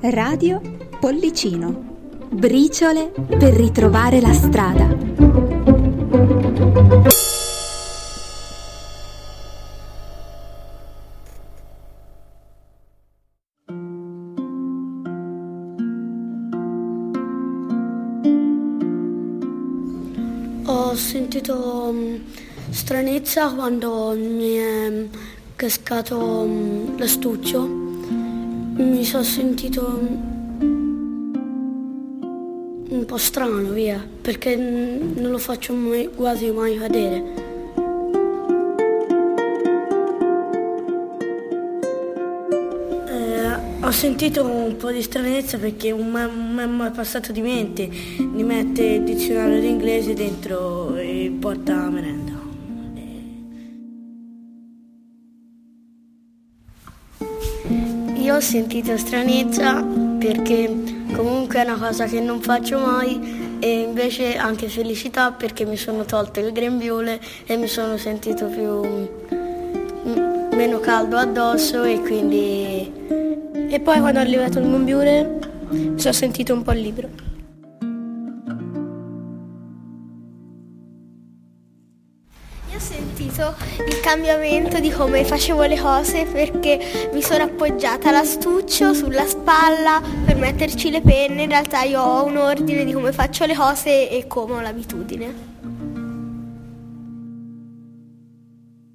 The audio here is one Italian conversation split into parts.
Radio Pollicino. Briciole per ritrovare la strada. Ho sentito mm, stranezza quando mi è cascato mm, l'astuccio. Mi sono sentito un po' strano, via, perché non lo faccio mai- quasi mai cadere. Eh, ho sentito un po' di stranezza perché non mi è mai passato di mente di mettere il dizionario d'inglese dentro il porta merenda. Io ho sentito stranezza perché comunque è una cosa che non faccio mai e invece anche felicità perché mi sono tolto il grembiule e mi sono sentito più meno caldo addosso e quindi E poi quando ho levato il grembiule mi sono sentito un po' libero. Sentito il cambiamento di come facevo le cose perché mi sono appoggiata l'astuccio sulla spalla per metterci le penne. In realtà io ho un ordine di come faccio le cose e come ho l'abitudine.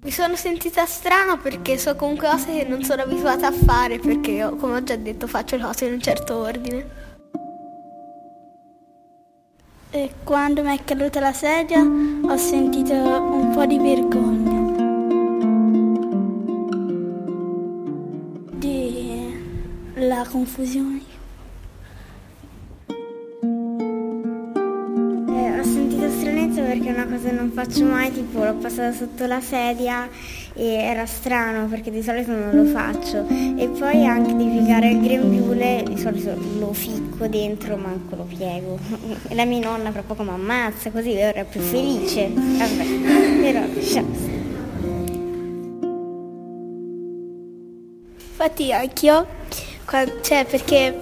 Mi sono sentita strana perché so comunque cose che non sono abituata a fare perché io, come ho già detto, faccio le cose in un certo ordine. E quando mi è caduta la sedia ho sentito un po' di vergogna. Di la confusione. Stranezza perché è una cosa che non faccio mai, tipo l'ho passata sotto la sedia e era strano perché di solito non lo faccio. E poi anche di piegare il grembiule, di solito lo ficco dentro, manco lo piego. E la mia nonna proprio come ammazza, così ora è più felice. Vabbè, però stare. Infatti anch'io, cioè perché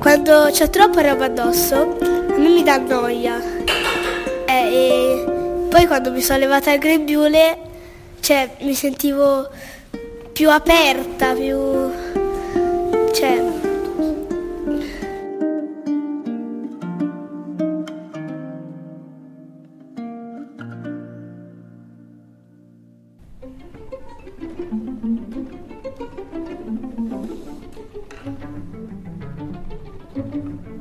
quando c'ho troppa roba addosso, a mi dà noia. E poi quando mi sono levata il grembiule, cioè mi sentivo più aperta, più... cioè...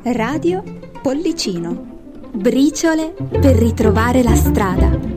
Radio Pollicino. Briciole per ritrovare la strada.